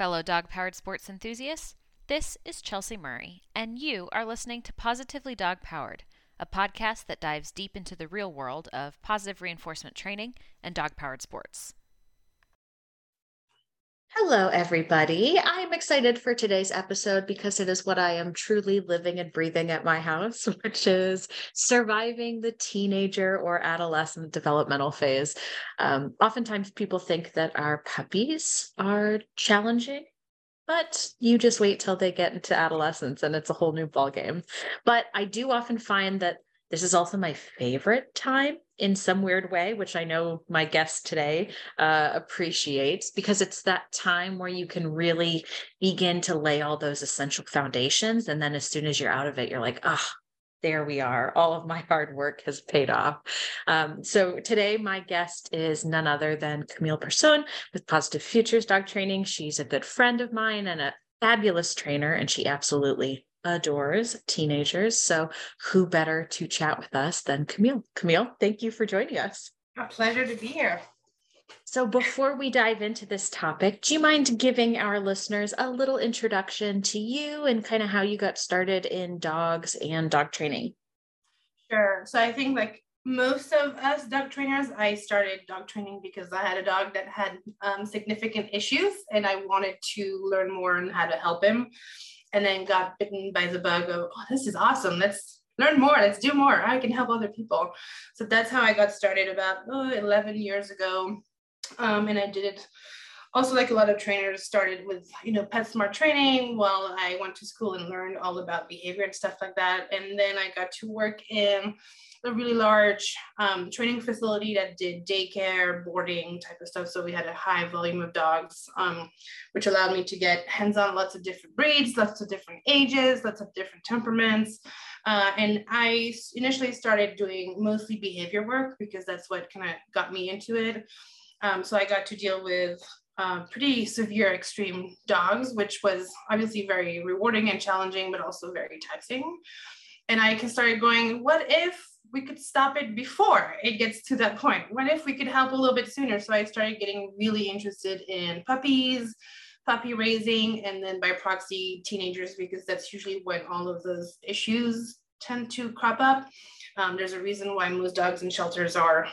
Fellow dog powered sports enthusiasts. This is Chelsea Murray, and you are listening to Pawsitively Dog Powered, a podcast that dives deep into the real world of positive reinforcement training and dog powered sports. Hello, everybody. I'm excited for today's episode because it is what I am truly living and breathing at my house, which is surviving the teenager or adolescent developmental phase. Um, oftentimes, people think that our puppies are challenging, but you just wait till they get into adolescence and it's a whole new ballgame. But I do often find that this is also my favorite time in some weird way, which I know my guest today uh, appreciates because it's that time where you can really begin to lay all those essential foundations. And then as soon as you're out of it, you're like, ah, oh, there we are. All of my hard work has paid off. Um, so today, my guest is none other than Camille Personne with Pawsitive Futures Dog Training. She's a good friend of mine and a fabulous trainer, and she absolutely adores teenagers. So, who better to chat with us than Camille? Camille, thank you for joining us. A pleasure to be here. So, before we dive into this topic, do you mind giving our listeners a little introduction to you and kind of how you got started in dogs and dog training? Sure. So, I think like most of us dog trainers, I started dog training because I had a dog that had um, significant issues and I wanted to learn more on how to help him and then got bitten by the bug of, oh, this is awesome. Let's learn more. Let's do more. I can help other people. So that's how I got started about oh, 11 years ago. Um, and I did it also like a lot of trainers started with you know PetSmart training while i went to school and learned all about behavior and stuff like that and then i got to work in a really large um, training facility that did daycare, boarding type of stuff. So we had a high volume of dogs, um, which allowed me to get hands on lots of different breeds, lots of different ages, lots of different temperaments. Uh, and I initially started doing mostly behavior work because that's what kind of got me into it. Um, so I got to deal with uh, pretty severe extreme dogs, which was obviously very rewarding and challenging, but also very taxing. And I can started going, what if we could stop it before it gets to that point? What if we could help a little bit sooner? So I started getting really interested in puppies, puppy raising, and then by proxy, teenagers, because that's usually when all of those issues tend to crop up. Um, there's a reason why most dogs in shelters are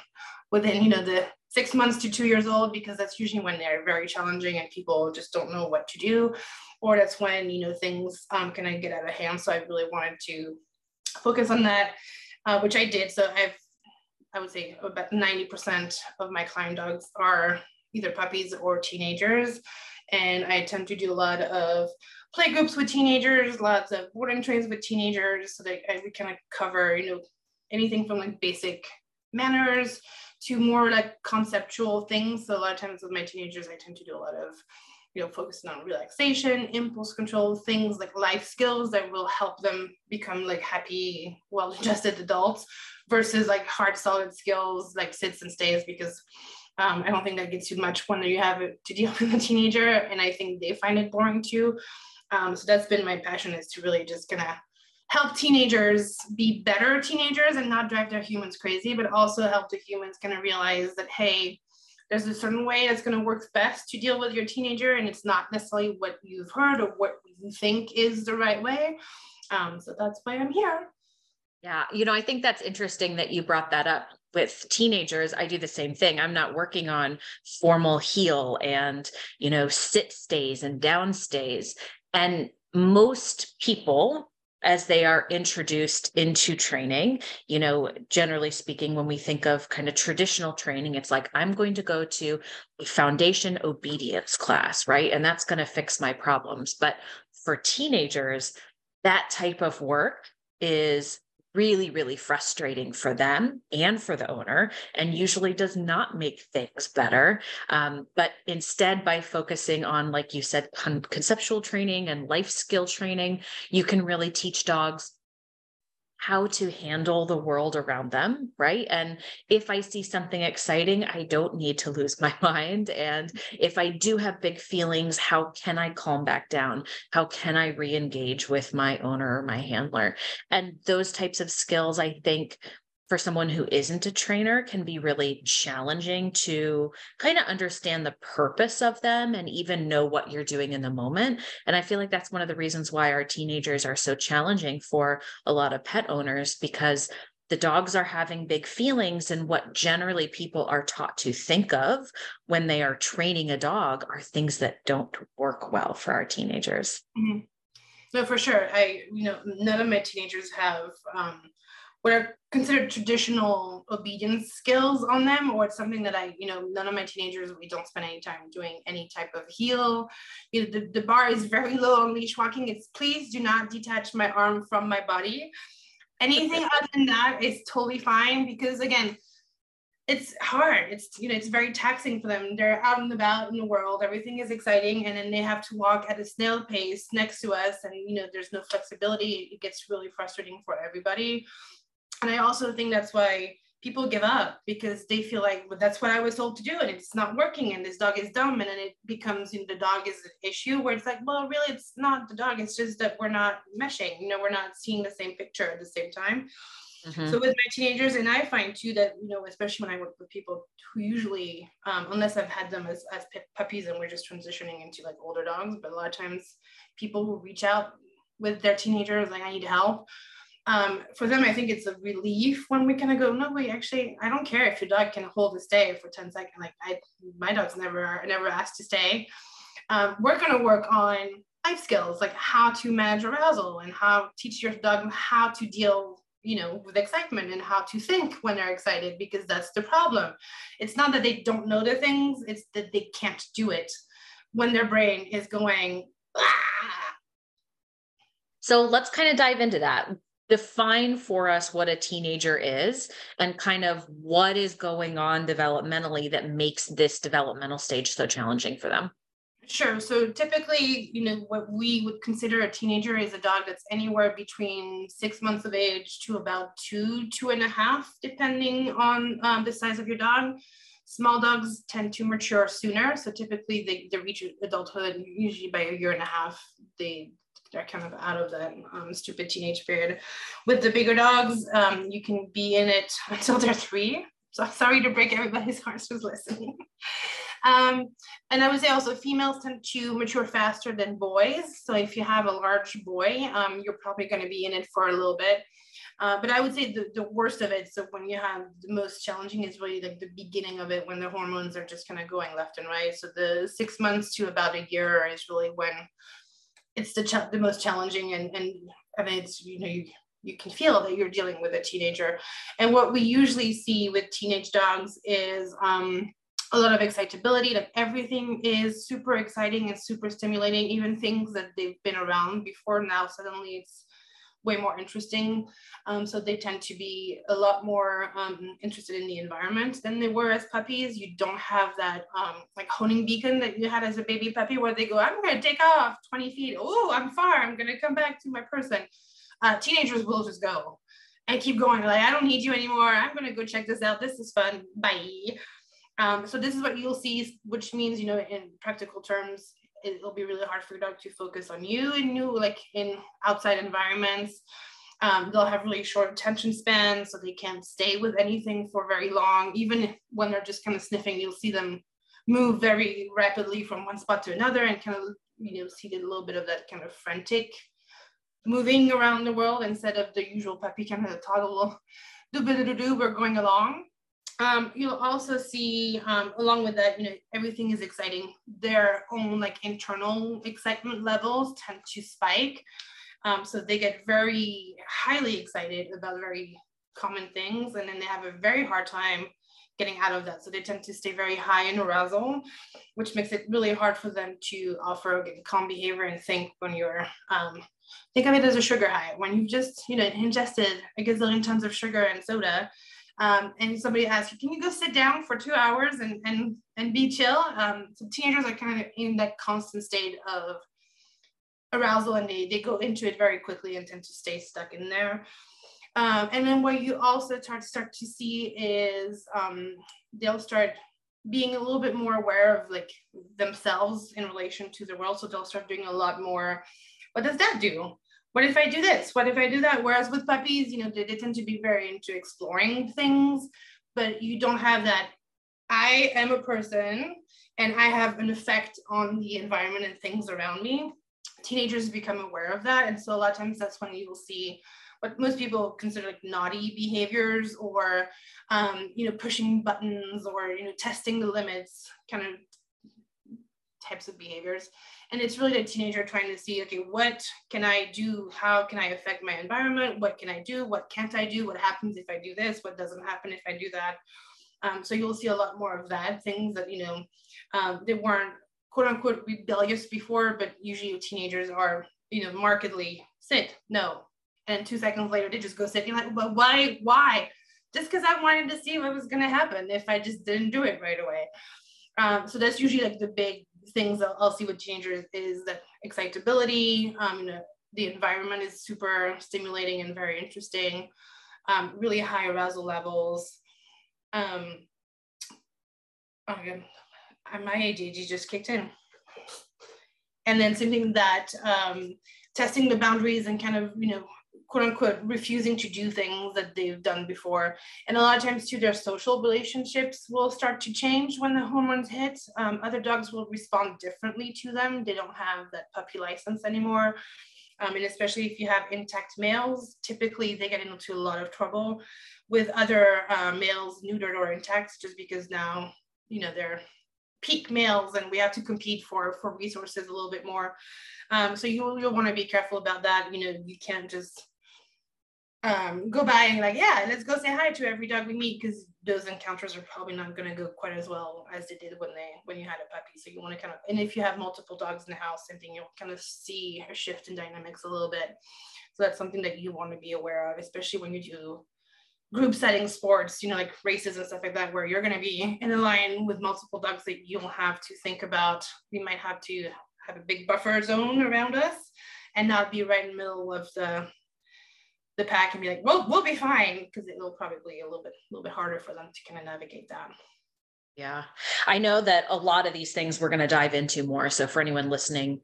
within, you know, the six months to two years old, because that's usually when they're very challenging and people just don't know what to do. Or that's when, you know, things um, kind of get out of hand. So I really wanted to focus on that uh, which I did. So I've, I would say about 90% of my client dogs are either puppies or teenagers. And I tend to do a lot of play groups with teenagers, lots of boarding trains with teenagers. So that I, we kind of cover, you know, anything from like basic manners to more like conceptual things. So a lot of times with my teenagers, I tend to do a lot of you know, focusing on relaxation, impulse control, things like life skills that will help them become like happy, well-adjusted adults versus like hard, solid skills like sits and stays because um, I don't think that gets you much when you have to deal with a teenager. And I think they find it boring too. Um, so that's been my passion is to really just kind of help teenagers be better teenagers and not drive their humans crazy, but also help the humans kind of realize that, hey, there's a certain way that's going to work best to deal with your teenager and it's not necessarily what you've heard or what you think is the right way. Um, so that's why i'm here. Yeah you know i think that's interesting that you brought that up with teenagers. I do the same thing. I'm not working on formal heel and you know sit stays and down stays. And most people as they are introduced into training. You know, generally speaking, when we think of kind of traditional training, it's like, I'm going to go to a foundation obedience class, right? And that's going to fix my problems. But for teenagers, that type of work is really, really frustrating for them and for the owner, and usually does not make things better. Um, but instead, by focusing on, like you said, con- conceptual training and life skill training, you can really teach dogs how to handle the world around them, right? And if I see something exciting, I don't need to lose my mind. And if I do have big feelings, how can I calm back down? How can I re engage with my owner or my handler? And those types of skills, I think, for someone who isn't a trainer can be really challenging to kind of understand the purpose of them and even know what you're doing in the moment. And I feel like that's one of the reasons why our teenagers are so challenging for a lot of pet owners because the dogs are having big feelings and what generally people are taught to think of when they are training a dog are things that don't work well for our teenagers mm-hmm. no for sure i you know none of my teenagers have um, what are considered traditional obedience skills on them or it's something that i you know none of my teenagers we don't spend any time doing any type of heel. You know, the, the bar is very low on leash walking. It's please do not detach my arm from my body. Anything other than that is totally fine because again it's hard. It's you know it's very taxing for them. They're out and about in the world. Everything is exciting and then they have to walk at a snail pace next to us and you know there's no flexibility. It gets really frustrating for everybody and i also think that's why people give up because they feel like well, that's what I was told to do and it's not working and this dog is dumb and then it becomes you know, the dog is an issue where it's like well really it's not the dog it's just that we're not meshing you know we're not seeing the same picture at the same time mm-hmm. so with my teenagers and I find too that you know especially when I work with people who usually um, unless I've had them as, as puppies and we're just transitioning into like older dogs but a lot of times people who reach out with their teenagers like I need help um, for them, I think it's a relief when we kind of go, no, wait, actually, I don't care if your dog can hold a stay for 10 seconds. Like I, my dog's never, never asked to stay. Um, we're going to work on life skills, like how to manage arousal and how teach your dog how to deal, you know, with excitement and how to think when they're excited, because that's the problem. It's not that they don't know the things, it's that they can't do it when their brain is going, ah! So let's kind of dive into that define for us what a teenager is and kind of what is going on developmentally that makes this developmental stage so challenging for them Sure. So typically, you know, what we would consider a teenager is a dog that's anywhere between six months of age to about two, two and a half, depending on um, the size of your dog. Small dogs tend to mature sooner. So typically they, they reach adulthood usually by a year and a half. They they're kind of out of that um, stupid teenage period. With the bigger dogs, um, you can be in it until they're three. So sorry to break everybody's hearts who's listening. um, and I would say also females tend to mature faster than boys. So if you have a large boy, um, you're probably going to be in it for a little bit. Uh, but I would say the, the worst of it, so when you have the most challenging is really like the beginning of it when the hormones are just kind of going left and right. So the six months to about a year is really when it's the, ch- the most challenging and, and I mean, it's, you know, you, you can feel that you're dealing with a teenager. And what we usually see with teenage dogs is um, a lot of excitability, like everything is super exciting and super stimulating, even things that they've been around before now, suddenly it's way more interesting. Um, so they tend to be a lot more um, interested in the environment than they were as puppies. You don't have that um, like honing beacon that you had as a baby puppy where they go, I'm going to take off 20 feet. Oh, I'm far. I'm going to come back to my person. Uh, teenagers will just go and keep going. Like, I don't need you anymore. I'm going to go check this out. This is fun. Bye. Um, so this is what you'll see, which means, you know, in practical terms, it'll be really hard for your dog to focus on you in new like in outside environments. Um, they'll have really short attention spans so they can't stay with anything for very long. Even when they're just kind of sniffing you'll see them move very rapidly from one spot to another and kind of you know see a little bit of that kind of frantic moving around the world instead of the usual puppy kind of toddle do do do do we're going along um, you'll also see, um, along with that, you know, everything is exciting. Their own like internal excitement levels tend to spike. Um, so they get very highly excited about very common things, and then they have a very hard time getting out of that. So they tend to stay very high in arousal, which makes it really hard for them to offer calm behavior and think when you're um, think of it as a sugar high. When you've just, you know, ingested a gazillion tons of sugar and soda, um, and somebody asks you, can you go sit down for two hours and and and be chill? Um, so teenagers are kind of in that constant state of arousal and they, they go into it very quickly and tend to stay stuck in there. Um, and then what you also start to start to see is um, they'll start being a little bit more aware of like themselves in relation to the world. So they'll start doing a lot more. What does that do? What if I do this? What if I do that? Whereas with puppies, you know, they, they tend to be very into exploring things, but you don't have that. I am a person and I have an effect on the environment and things around me. Teenagers become aware of that. And so a lot of times that's when you will see what most people consider like naughty behaviors or um, you know pushing buttons or you know testing the limits kind of types of behaviors and it's really the teenager trying to see okay what can i do how can i affect my environment what can i do what can't i do what happens if i do this what doesn't happen if i do that um, so you'll see a lot more of that things that you know um, they weren't quote unquote rebellious before but usually teenagers are you know markedly sit no and two seconds later they just go sit. You're like, but why? Why? Just because I wanted to see what was going to happen if I just didn't do it right away. Um, so that's usually like the big things that I'll see with teenagers is that excitability. Um, the environment is super stimulating and very interesting. Um, really high arousal levels. Um, oh, my ADHD just kicked in. And then something that um, testing the boundaries and kind of you know quote unquote refusing to do things that they've done before. And a lot of times too, their social relationships will start to change when the hormones hit. Um, other dogs will respond differently to them. They don't have that puppy license anymore. Um, and especially if you have intact males, typically they get into a lot of trouble with other uh, males neutered or intact just because now, you know, they're peak males and we have to compete for for resources a little bit more um, so you, you'll want to be careful about that you know you can't just um, go by and like, yeah, let's go say hi to every dog we meet because those encounters are probably not going to go quite as well as they did when they when you had a puppy. So you want to kind of, and if you have multiple dogs in the house, same thing, you'll kind of see a shift in dynamics a little bit. So that's something that you want to be aware of, especially when you do group setting sports, you know, like races and stuff like that, where you're going to be in a line with multiple dogs that you'll have to think about. We might have to have a big buffer zone around us and not be right in the middle of the the pack and be like, well, we'll be fine because it'll probably be a little bit, a little bit harder for them to kind of navigate that. Yeah, I know that a lot of these things we're going to dive into more. So for anyone listening,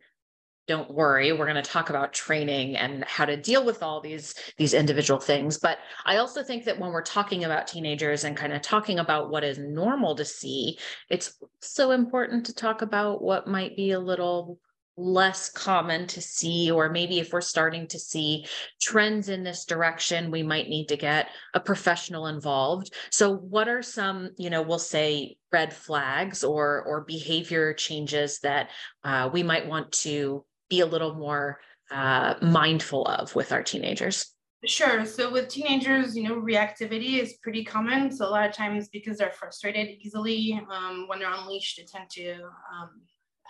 don't worry we're going to talk about training and how to deal with all these these individual things but i also think that when we're talking about teenagers and kind of talking about what is normal to see it's so important to talk about what might be a little less common to see, or maybe if we're starting to see trends in this direction, we might need to get a professional involved. So, what are some, you know, we'll say red flags or or behavior changes that uh, we might want to be a little more uh, mindful of with our teenagers? Sure. So with teenagers, you know, reactivity is pretty common. So a lot of times because they're frustrated easily um, when they're unleashed, they tend to um,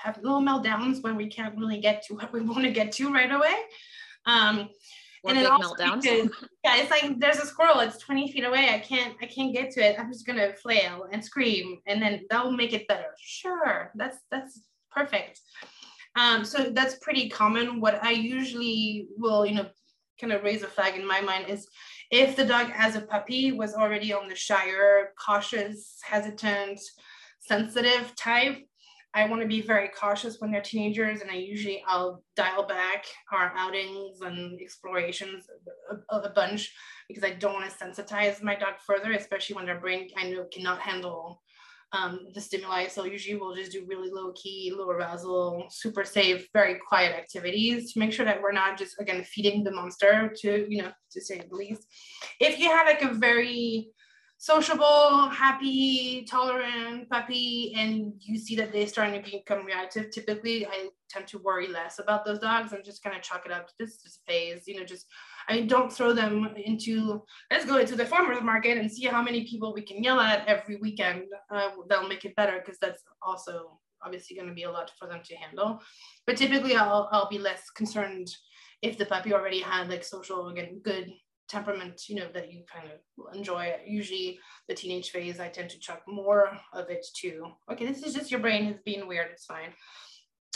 have little meltdowns when we can't really get to what we want to get to right away. Um, and then also meltdowns. Because, yeah, it's like there's a squirrel, it's 20 feet away. I can't, I can't get to it. I'm just gonna flail and scream, and then that will make it better. Sure, that's that's perfect. Um, so that's pretty common. What I usually will, you know, kind of raise a flag in my mind is if the dog as a puppy was already on the shyer, cautious, hesitant, sensitive type, I want to be very cautious when they're teenagers, and I usually I'll dial back our outings and explorations a, a, bunch because I don't want to sensitize my dog further, especially when their brain I know cannot handle um, the stimuli. So usually we'll just do really low key, low arousal, super safe, very quiet activities to make sure that we're not just again feeding the monster to you know to say the least. If you have like a very sociable, happy, tolerant puppy, and you see that they're starting to become reactive, typically I tend to worry less about those dogs and just kind of chalk it up this just phase, you know, just I mean, don't throw them into let's go into the farmers market and see how many people we can yell at every weekend. Uh, they'll make it better because that's also obviously going to be a lot for them to handle. But typically, I'll I'll be less concerned if the puppy already had like social again good temperament, you know, that you kind of enjoy. Usually the teenage phase, I tend to chuck more of it to, okay, this is just your brain is being weird, it's fine.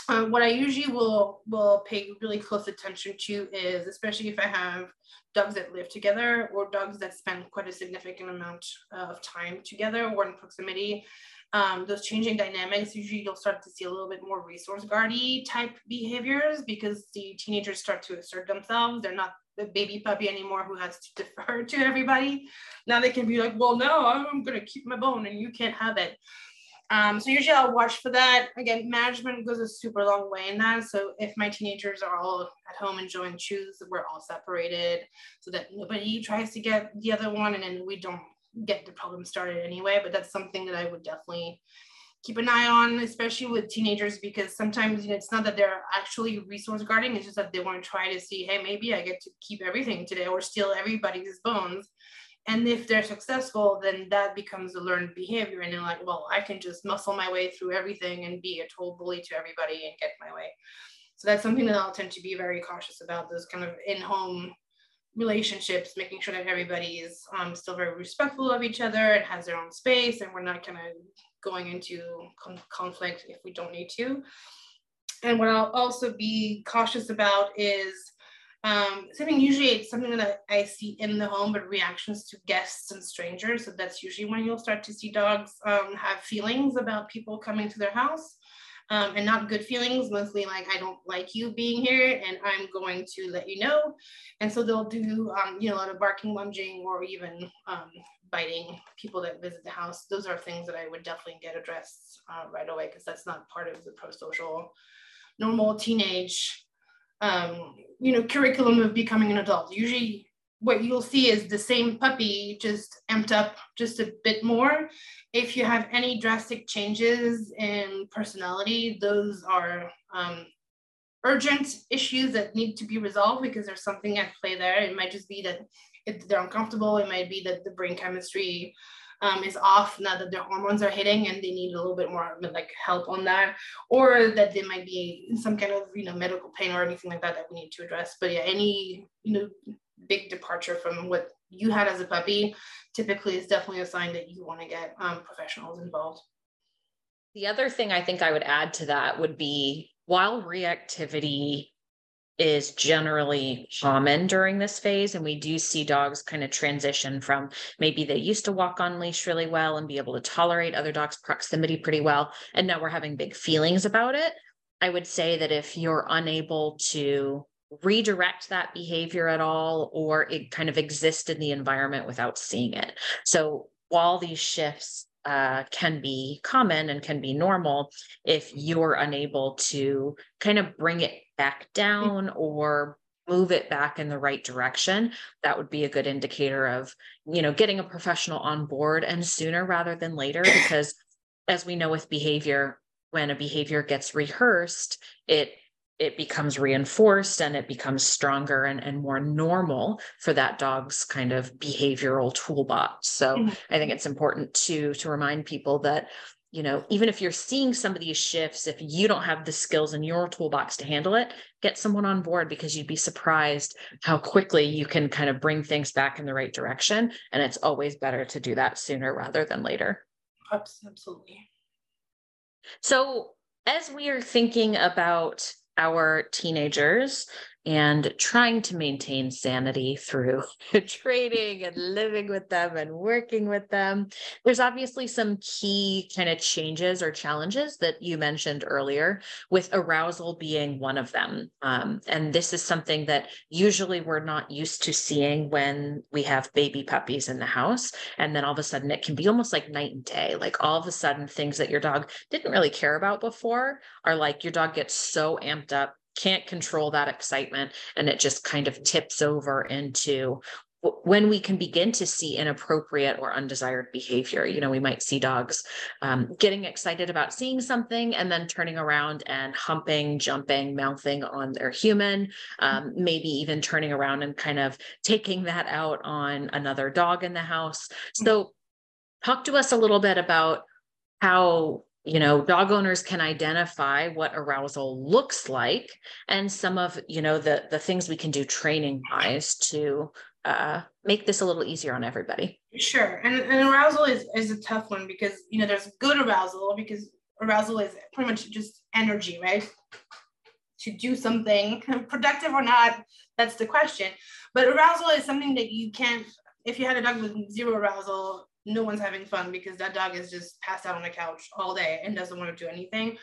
Uh, what I usually will will pay really close attention to is, especially if I have dogs that live together or dogs that spend quite a significant amount of time together or in proximity, um, those changing dynamics, usually you'll start to see a little bit more resource guardy type behaviors because the teenagers start to assert themselves. They're not the baby puppy anymore who has to defer to everybody. Now they can be like, well, no, I'm gonna keep my bone and you can't have it. Um, so usually I'll watch for that. Again, management goes a super long way in that. So if my teenagers are all at home enjoying chews, we're all separated so that nobody tries to get the other one and then we don't get the problem started anyway. But that's something that I would definitely keep an eye on, especially with teenagers, because sometimes you know, it's not that they're actually resource guarding, it's just that they want to try to see, hey, maybe I get to keep everything today or steal everybody's bones. And if they're successful then that becomes a learned behavior and they're like well i can just muscle my way through everything and be a total bully to everybody and get my way. So that's something that i'll tend to be very cautious about those kind of in-home relationships making sure that everybody is um, still very respectful of each other and has their own space and we're not kind of going into con- conflict if we don't need to and what i'll also be cautious about is um, something usually it's something that I see in the home, but reactions to guests and strangers. So that's usually when you'll start to see dogs um, have feelings about people coming to their house. Um, and not good feelings, mostly like I don't like you being here, and I'm going to let you know. And so they'll do, um, you know, a lot of barking, lunging, or even um, biting people that visit the house. Those are things that I would definitely get addressed uh, right away because that's not part of the pro-social normal teenage um, you know, curriculum of becoming an adult. Usually what you'll see is the same puppy just amped up just a bit more. If you have any drastic changes in personality, those are um, urgent issues that need to be resolved because there's something at play there. It might just be that they're uncomfortable. It might be that the brain chemistry um, is off now that their hormones are hitting and they need a little bit more like help on that or that they might be in some kind of you know medical pain or anything like that that we need to address but yeah any you know big departure from what you had as a puppy typically is definitely a sign that you want to get um, professionals involved the other thing i think i would add to that would be while reactivity is generally common during this phase. And we do see dogs kind of transition from maybe they used to walk on leash really well and be able to tolerate other dogs' proximity pretty well. And now we're having big feelings about it. I would say that if you're unable to redirect that behavior at all, or it kind of exists in the environment without seeing it. So while these shifts uh, can be common and can be normal if you're unable to kind of bring it back down or move it back in the right direction that would be a good indicator of you know getting a professional on board and sooner rather than later because as we know with behavior when a behavior gets rehearsed it it becomes reinforced and it becomes stronger and, and more normal for that dog's kind of behavioral toolbox. So mm-hmm. I think it's important to to remind people that you know even if you're seeing some of these shifts if you don't have the skills in your toolbox to handle it get someone on board because you'd be surprised how quickly you can kind of bring things back in the right direction. And it's always better to do that sooner rather than later. Absolutely. So as we are thinking about our teenagers and trying to maintain sanity through training and living with them and working with them. There's obviously some key kind of changes or challenges that you mentioned earlier, with arousal being one of them. Um, and this is something that usually we're not used to seeing when we have baby puppies in the house. And then all of a sudden it can be almost like night and day. Like all of a sudden, things that your dog didn't really care about before are like your dog gets so amped up can't control that excitement and it just kind of tips over into when we can begin to see inappropriate or undesired behavior. You know we might see dogs um, getting excited about seeing something and then turning around and humping jumping mouthing on their human um, maybe even turning around and kind of taking that out on another dog in the house. So talk to us a little bit about how you know dog owners can identify what arousal looks like and some of you know the the things we can do training wise to uh, make this a little easier on everybody. Sure. And, and arousal is is a tough one because you know there's good arousal because arousal is pretty much just energy right? To do something productive or not that's the question. But arousal is something that you can't if you had a dog with zero arousal no one's having fun because that dog is just passed out on the couch all day and doesn't want to do anything.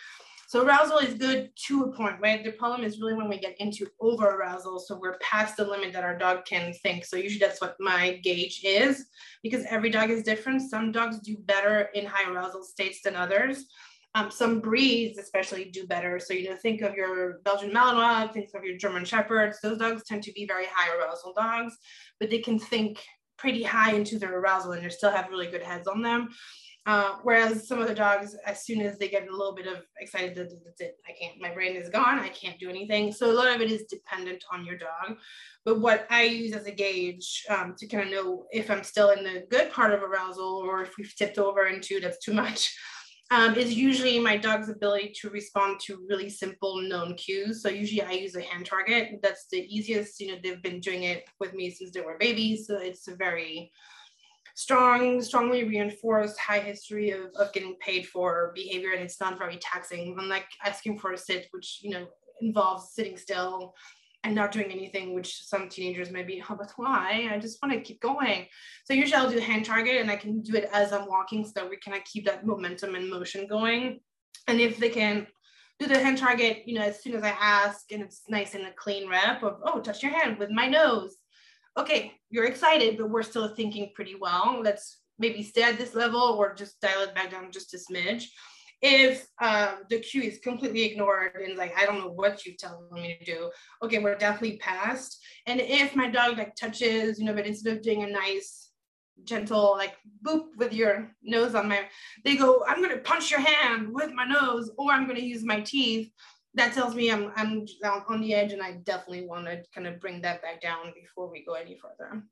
So arousal is good to a point, right? The problem is really when we get into over arousal. So we're past the limit that our dog can think. So usually that's what my gauge is because every dog is different. Some dogs do better in high arousal states than others. Um, some breeds especially do better. So, you know, think of your Belgian Malinois, think of your German Shepherds. Those dogs tend to be very high arousal dogs, but they can think pretty high into their arousal and they still have really good heads on them. Uh, whereas some of the dogs, as soon as they get a little bit of excited, that's it. I can't, my brain is gone. I can't do anything. So a lot of it is dependent on your dog. But what I use as a gauge um, to kind of know if I'm still in the good part of arousal or if we've tipped over into that's too much um, is usually my dog's ability to respond to really simple known cues. So usually I use a hand target. That's the easiest. You know, they've been doing it with me since they were babies. So it's a very strong, strongly reinforced high history of, of getting paid for behavior and it's not very taxing, unlike asking for a sit, which, you know, involves sitting still and not doing anything, which some teenagers may be, oh, but why? I just want to keep going. So usually I'll do hand target and I can do it as I'm walking so that we can keep that momentum and motion going. And if they can do the hand target, you know, as soon as I ask and it's nice and a clean rep of, oh, touch your hand with my nose okay, you're excited, but we're still thinking pretty well. Let's maybe stay at this level or just dial it back down just a smidge. If uh, the cue is completely ignored and like, I don't know what you're telling me to do, okay, we're definitely past. And if my dog like touches, you know, but instead of doing a nice, gentle like boop with your nose on my, they go, I'm gonna punch your hand with my nose or I'm gonna use my teeth that tells me I'm I'm on the edge, and I definitely want to kind of bring that back down before we go any further.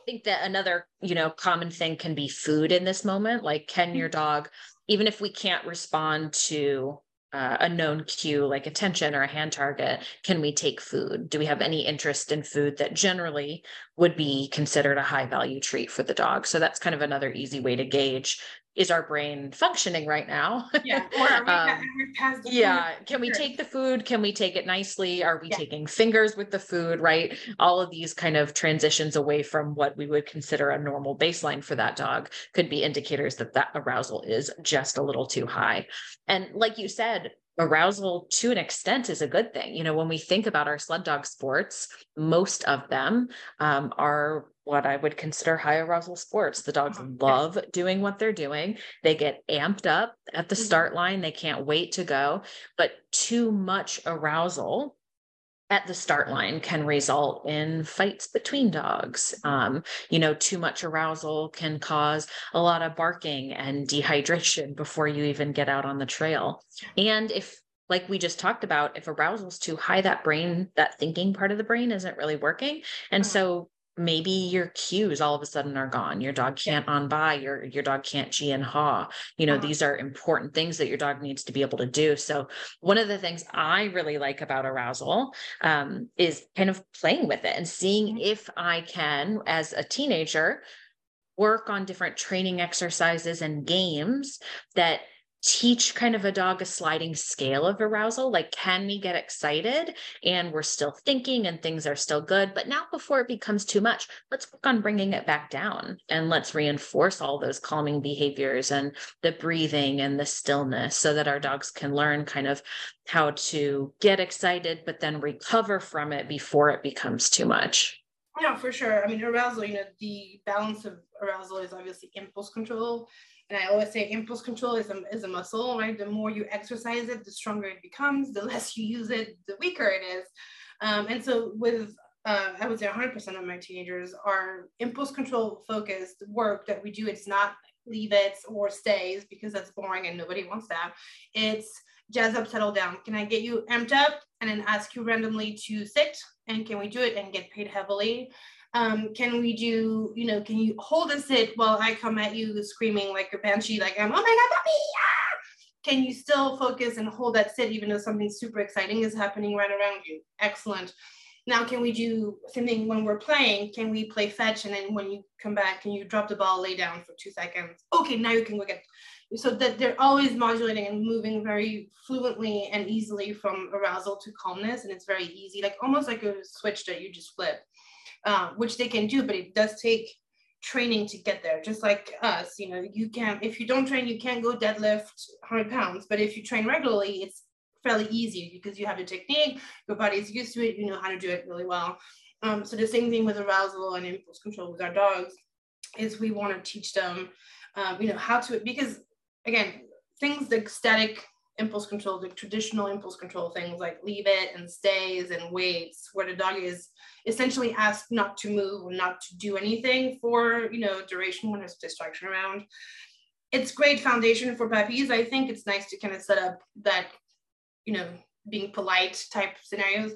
I think that another, you know, common thing can be food in this moment. Like, can your mm-hmm. dog, even if we can't respond to uh, a known cue like attention or a hand target, can we take food? Do we have any interest in food that generally would be considered a high value treat for the dog? So that's kind of another easy way to gauge is our brain functioning right now? Yeah. Or are we, um, yeah. Can we take the food? Can we take it nicely? Are we yeah. taking fingers with the food? Right. All of these kind of transitions away from what we would consider a normal baseline for that dog could be indicators that that arousal is just a little too high. And like you said, arousal to an extent is a good thing. You know, when we think about our sled dog sports, most of them um, are what I would consider high arousal sports. The dogs uh-huh. love doing what they're doing. They get amped up at the mm-hmm. start line. They can't wait to go. But too much arousal at the start line can result in fights between dogs. Um, you know, too much arousal can cause a lot of barking and dehydration before you even get out on the trail. And if like we just talked about, if arousal is too high, that brain, that thinking part of the brain isn't really working. And so maybe your cues all of a sudden are gone. Your dog can't on by. Your your dog can't gee and haw. You know uh-huh. these are important things that your dog needs to be able to do. So one of the things i really like about arousal um, is kind of playing with it and seeing mm-hmm. if i can as a teenager work on different training exercises and games that teach kind of a dog a sliding scale of arousal like can we get excited? And we're still thinking and things are still good but now before it becomes too much. Let's work on bringing it back down and let's reinforce all those calming behaviors and the breathing and the stillness so that our dogs can learn kind of how to get excited but then recover from it before it becomes too much. Yeah for sure. I mean arousal you know the balance of arousal is obviously impulse control and I always say impulse control is a, is a muscle, right? The more you exercise it, the stronger it becomes. The less you use it, the weaker it is. Um, and so with, uh, I would say 100% of my teenagers are impulse control focused work that we do. It's not leave it or stays because that's boring and nobody wants that. It's jazz up, settle down. Can I get you amped up and then ask you randomly to sit? And can we do it and get paid heavily? Um, can we do, you know, can you hold a sit while I come at you screaming like a banshee, like I'm, oh my God, puppy, ah! Can you still focus and hold that sit even though something super exciting is happening right around you? Excellent. Now, can we do something when we're playing? Can we play fetch? And then when you come back, can you drop the ball, lay down for two seconds? Okay, now you can go get. So that they're always modulating and moving very fluently and easily from arousal to calmness. And it's very easy, like almost like a switch that you just flip uh, which they can do, but it does take training to get there. Just like us you know you can if you don't train you can't go deadlift 100 pounds but if you train regularly it's fairly easy because you have the technique your body's used to it you know how to do it really well. Um, so the same thing with arousal and impulse control with our dogs is we want to teach them um, you know how to because again things like static impulse control, the traditional impulse control things like leave it and stays and waits, where the dog is essentially asked not to move or not to do anything for you know duration when there's distraction around. It's great foundation for puppies. I think it's nice to kind of set up that you know being polite type scenarios,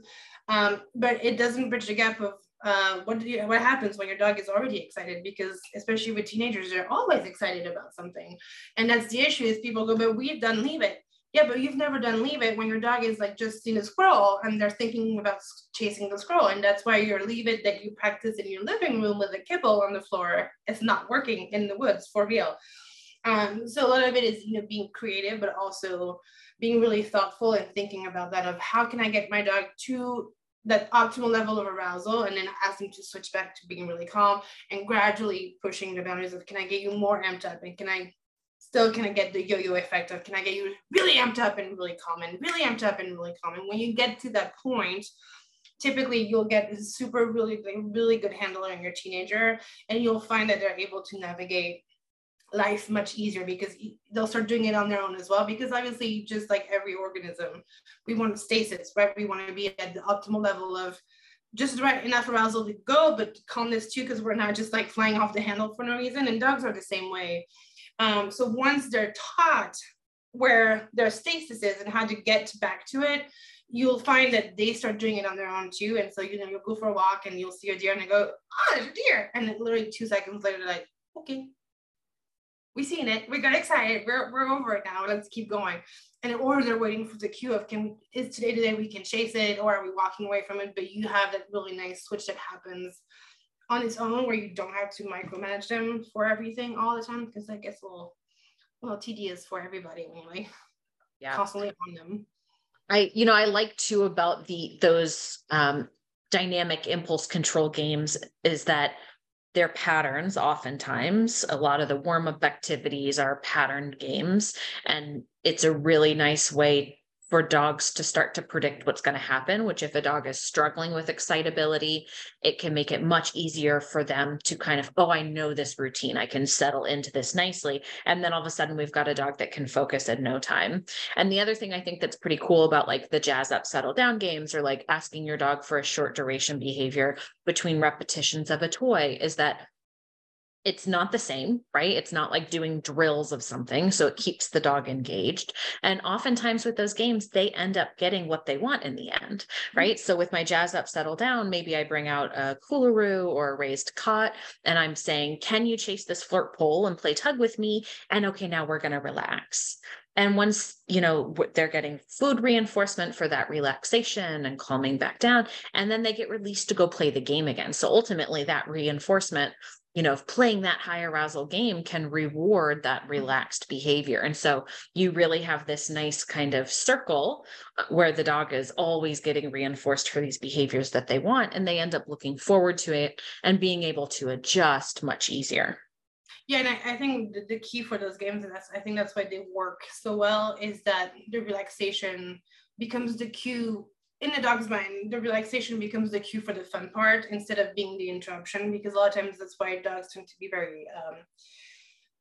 um, but it doesn't bridge the gap of uh, what do you, what happens when your dog is already excited because especially with teenagers they're always excited about something and that's the issue is people go but we've done leave it yeah, but you've never done leave it when your dog is like just seen a squirrel and they're thinking about chasing the squirrel. And that's why your leave it that you practice in your living room with a kibble on the floor is not working in the woods for real. Um, so a lot of it is you know being creative, but also being really thoughtful and thinking about that of how can I get my dog to that optimal level of arousal and then ask them to switch back to being really calm and gradually pushing the boundaries of can I get you more amped up and can I still kind of get the yo-yo effect of can I get you really amped up and really calm and really amped up and really calm. And when you get to that point, typically you'll get super really really good handler in your teenager and you'll find that they're able to navigate life much easier because they'll start doing it on their own as well because obviously just like every organism we want stasis right we want to be at the optimal level of just right enough arousal to go but calmness too because we're not just like flying off the handle for no reason and dogs are the same way um, so once they're taught where their stasis is and how to get back to it, you'll find that they start doing it on their own too. And so, you know, you'll go for a walk and you'll see a deer and they go, oh, there's a deer. And then literally two seconds later, they're like, okay, we seen it. We got excited. We're, we're over it now. Let's keep going. And or they're waiting for the cue of can is today today we can chase it or are we walking away from it? But you have that really nice switch that happens on its own where you don't have to micromanage them for everything all the time because that gets a little a little tedious for everybody anyway. Yeah. Constantly on them. I, you know, I like too about the those um, dynamic impulse control games is that they're patterns oftentimes a lot of the warm up activities are patterned games and it's a really nice way for dogs to start to predict what's going to happen, which if a dog is struggling with excitability, it can make it much easier for them to kind of, oh, I know this routine. I can settle into this nicely. And then all of a sudden we've got a dog that can focus in no time. And the other thing I think that's pretty cool about like the jazz up, settle down games or like asking your dog for a short duration behavior between repetitions of a toy is that it's not the same, right? It's not like doing drills of something. So it keeps the dog engaged. And oftentimes with those games, they end up getting what they want in the end, mm-hmm. right? So with my jazz up, settle down, maybe I bring out a coolaroo or a raised cot and I'm saying, can you chase this flirt pole and play tug with me? And okay, now we're going to relax. And once, you know, they're getting food reinforcement for that relaxation and calming back down, and then they get released to go play the game again. So ultimately, that reinforcement you know, if playing that high arousal game can reward that mm-hmm. relaxed behavior. And so you really have this nice kind of circle uh, where the dog is always getting reinforced for these behaviors that they want. And they end up looking forward to it and being able to adjust much easier. Yeah, and I, I think the, the, key for those games, and that's I think that's why they work so well, is that the relaxation becomes the cue in the dog's mind, the relaxation becomes the cue for the fun part instead of being the interruption, because a lot of times that's why dogs tend to be very um,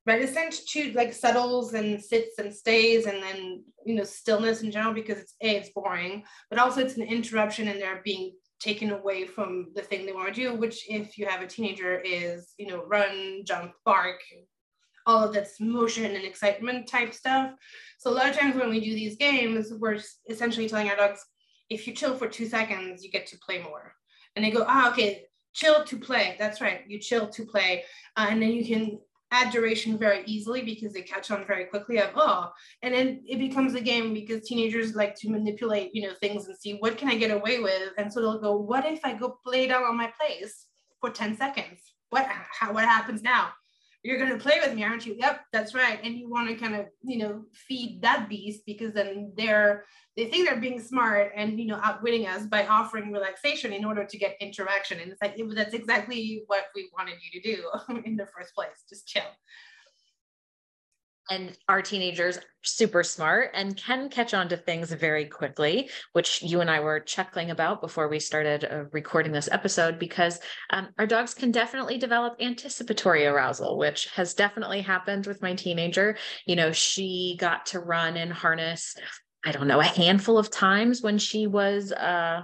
reticent to like settles and sits and stays and then you know stillness in general because it's a it's boring, but also it's an interruption and they're being taken away from the thing they want to do, which if you have a teenager is you know run, jump, bark, all of this motion and excitement type stuff. So a lot of times when we do these games, we're essentially telling our dogs if you chill for two seconds, you get to play more. And they go, ah, okay, chill to play. That's right. You chill to play. Uh, and then you can add duration very easily because they catch on very quickly of, oh, and then it becomes a game because teenagers like to manipulate, you know, things and see what can I get away with? And so they'll go, what if I go play down on my place for 10 seconds? What, how, what happens now? You're going to play with me aren't you? Yep that's right. And you want to kind of you know feed that beast because then they're they think they're being smart and you know outwitting us by offering relaxation in order to get interaction. And it's like that's exactly what we wanted you to do in the first place. Just chill and our teenagers are super smart and can catch on to things very quickly which you and i were chuckling about before we started uh, recording this episode because um, our dogs can definitely develop anticipatory arousal which has definitely happened with my teenager. You know she got to run in harness i don't know a handful of times when she was uh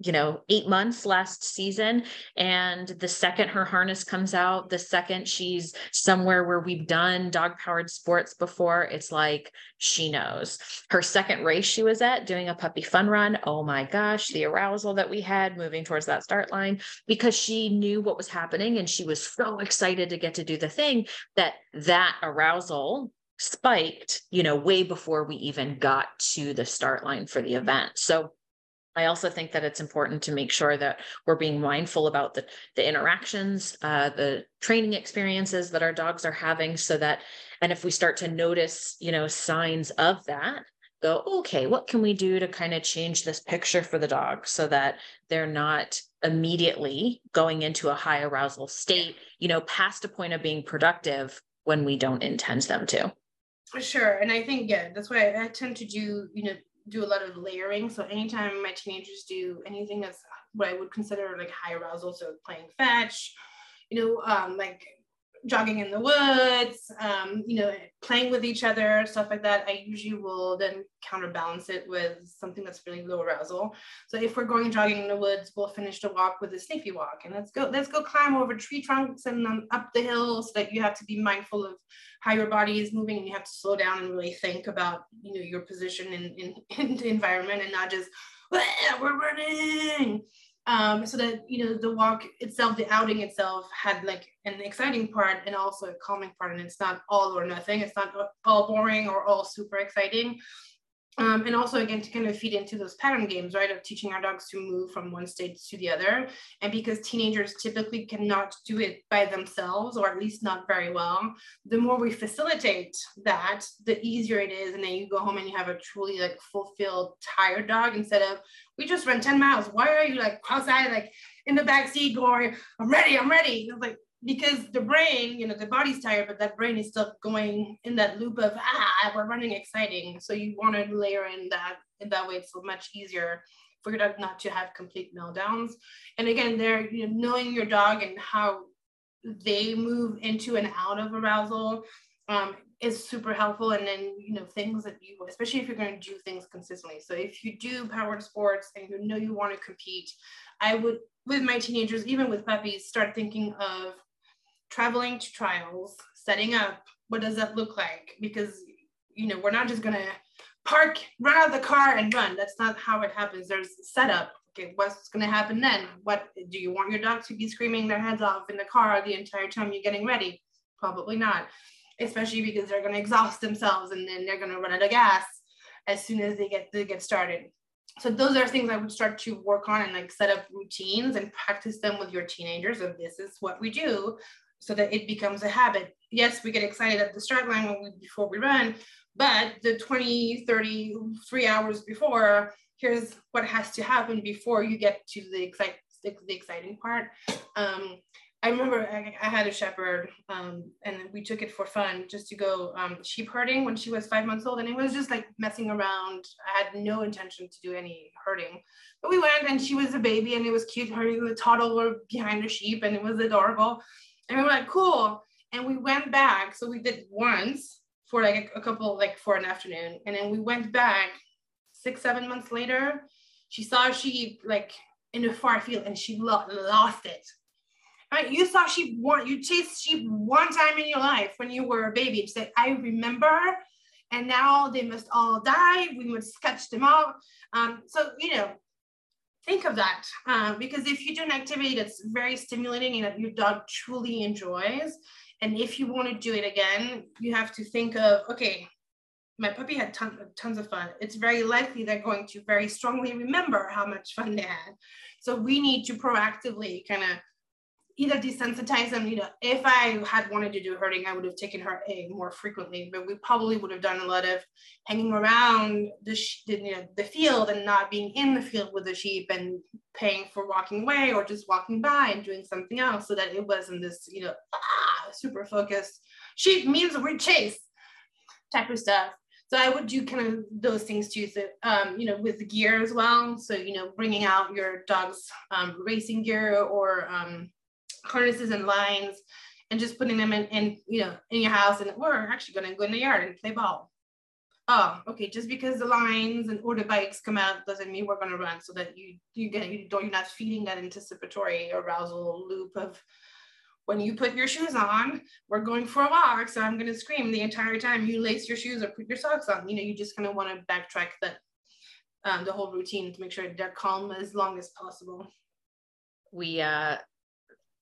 you know, eight months last season. And the second her harness comes out, the second she's somewhere where we've done dog powered sports before, it's like she knows. Her second race she was at doing a puppy fun run. Oh my gosh, the arousal that we had moving towards that start line because she knew what was happening and she was so excited to get to do the thing that that arousal spiked, you know, way before we even got to the start line for the event. So I also think that it's important to make sure that we're being mindful about the, the interactions, uh, the training experiences that our dogs are having so that, and if we start to notice, you know, signs of that, go, okay, what can we do to kind of change this picture for the dog so that they're not immediately going into a high arousal state, you know, past a point of being productive when we don't intend them to. Sure. And I think, yeah, that's why I tend to do, you know, do a lot of layering. So anytime my teenagers do anything that's what I would consider like high arousal, so playing fetch, you know, um, like jogging in the woods, um, you know, playing with each other, stuff like that, I usually will then counterbalance it with something that's really low arousal. So if we're going jogging in the woods, we'll finish the walk with a sniffy walk, and let's go, let's go climb over tree trunks and um, up the hill, so that you have to be mindful of how your body is moving, and you have to slow down and really think about, you know, your position in in, in the environment, and not just we're running um, so that you know the walk itself the outing itself had like an exciting part and also a calming part and it's not all or nothing. It's not all boring or all super exciting. Um, and also again to kind of feed into those pattern games right of teaching our dogs to move from one state to the other. And because teenagers typically cannot do it by themselves or at least not very well the more we facilitate that the easier it is. And then you go home and you have a truly like fulfilled tired dog instead of we just ran 10 miles why are you like outside like in the back seat going i'm ready i'm ready like because the brain, you know, the body's tired, but that brain is still going in that loop of ah, we're running exciting. So you want to layer in that in that way. It's much easier for your dog not to have complete meltdowns. And again, there, you know, knowing your dog and how they move into and out of arousal um, is super helpful. And then, you know, things that you, especially if you're going to do things consistently. So if you do powered sports and you know you want to compete, I would, with my teenagers, even with puppies, start thinking of traveling to trials, setting up, what does that look like? Because, you know, we're not just going to park, run out of the car and run. That's not how it happens. There's setup. Okay, what's going to happen then? What do you want your dog to be screaming their heads off in the car the entire time you're getting ready? Probably not, especially because they're going to exhaust themselves and then they're going to run out of gas as soon as they get they get started. So those are things I would start to work on and like set up routines and practice them with your teenagers. Of this is what we do so that it becomes a habit. Yes, we get excited at the start line when we, before we run, but the 20, 30, three hours before, here's what has to happen before you get to the, excite, the, exciting part. Um, I remember I, I, had a shepherd um, and we took it for fun just to go um, sheep herding when she was five months old. And it was just like messing around. I had no intention to do any herding. But we went and she was a baby and it was cute herding the toddler behind the sheep and it was adorable. And we were like, cool. And we went back. So we did once for like a, a couple, like for an afternoon. And then we went back six, seven months later. She saw sheep like in the far field and she lo- lost it. Right? You saw sheep one, you chased sheep one time in your life when you were a baby. She said, I remember, and now they must all die. We must catch them all. Um, so, you know, think of that uh, because if you do an activity that's very stimulating and that your dog truly enjoys and if you want to do it again you have to think of okay my puppy had ton, tons of fun it's very likely they're going to very strongly remember how much fun they had so we need to proactively kind of either desensitize them. You know, if I had wanted to do herding, I would have taken her a more frequently, but we probably would have done a lot of hanging around the, the, you know, the field and not being in the field with the sheep and paying for walking away or just walking by and doing something else so that it wasn't this, you know, ah, super focused sheep means we chase type of stuff. So I would do kind of those things too. So, um, you know, with gear as well. So, you know, bringing out your dog's um, racing gear or um, harnesses and lines and just putting them in, in, you know, in your house. And we're actually going to go in the yard and play ball. Oh, okay. Just because the lines and or the bikes come out doesn't mean we're going to run so that you, you get, you don't, you're not feeding that anticipatory arousal loop of, when you put your shoes on, we're going for a walk. So I'm going to scream the entire time you lace your shoes or put your socks on. You know, you just kind of want to backtrack that um, the whole routine to make sure they're calm as long as possible. We uh,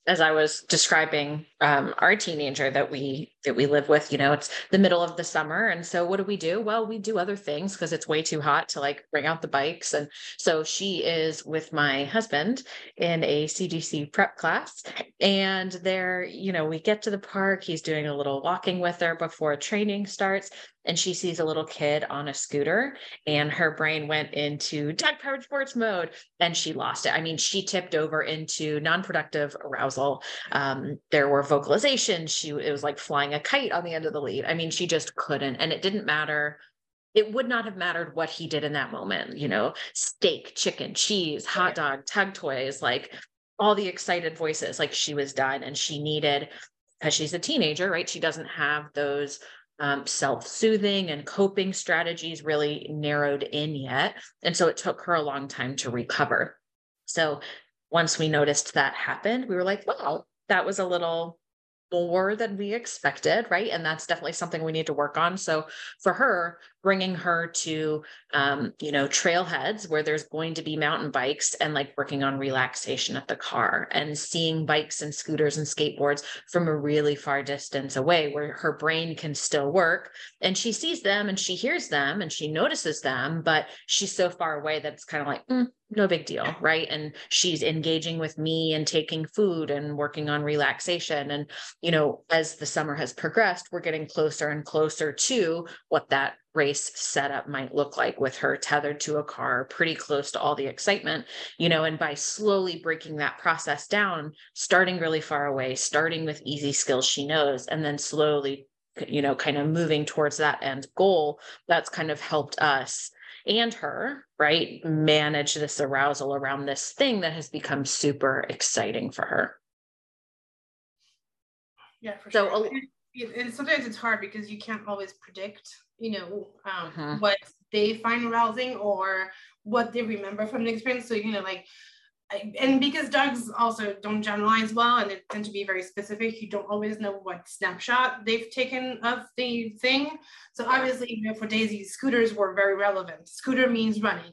as I was describing um, our teenager that we that we live with, you know, it's the middle of the summer, and so what do we do? Well, we do other things because it's way too hot to like bring out the bikes, and so she is with my husband in a CGC prep class, and there, you know, we get to the park. He's doing a little walking with her before training starts, and she sees a little kid on a scooter and her brain went into dog powered sports mode and she lost it. I mean, she tipped over into non-productive arousal. Um, there were vocalizations. She it was like flying a kite on the end of the lead. I mean, she just couldn't. And it didn't matter. It would not have mattered what he did in that moment, you know, steak, chicken, cheese, hot dog, tug toys, like all the excited voices, like she was done and she needed because she's a teenager, right? She doesn't have those um, self soothing and coping strategies really narrowed in yet. And so it took her a long time to recover. So once we noticed that happened, we were like, wow, that was a little more than we expected, right? And that's definitely something we need to work on. So for her, bringing her to, um, you know, trailheads where there's going to be mountain bikes and like working on relaxation at the car and seeing bikes and scooters and skateboards from a really far distance away where her brain can still work. And she sees them and she hears them and she notices them, but she's so far away that it's kind of like, mm, no big deal right? And she's engaging with me and taking food and working on relaxation. And you know as the summer has progressed we're getting closer and closer to what that race setup might look like with her tethered to a car pretty close to all the excitement you know and by slowly breaking that process down starting really far away starting with easy skills she knows and then slowly you know kind of moving towards that end goal that's kind of helped us and her, right, manage this arousal around this thing that has become super exciting for her. Yeah, for so, sure. And, and sometimes it's hard because you can't always predict, you know, um, uh-huh. what they find arousing or what they remember from the experience. So, you know, like and because dogs also don't generalize well and they tend to be very specific, you don't always know what snapshot they've taken of the thing. So obviously, you know, for Daisy, scooters were very relevant. Scooter means running.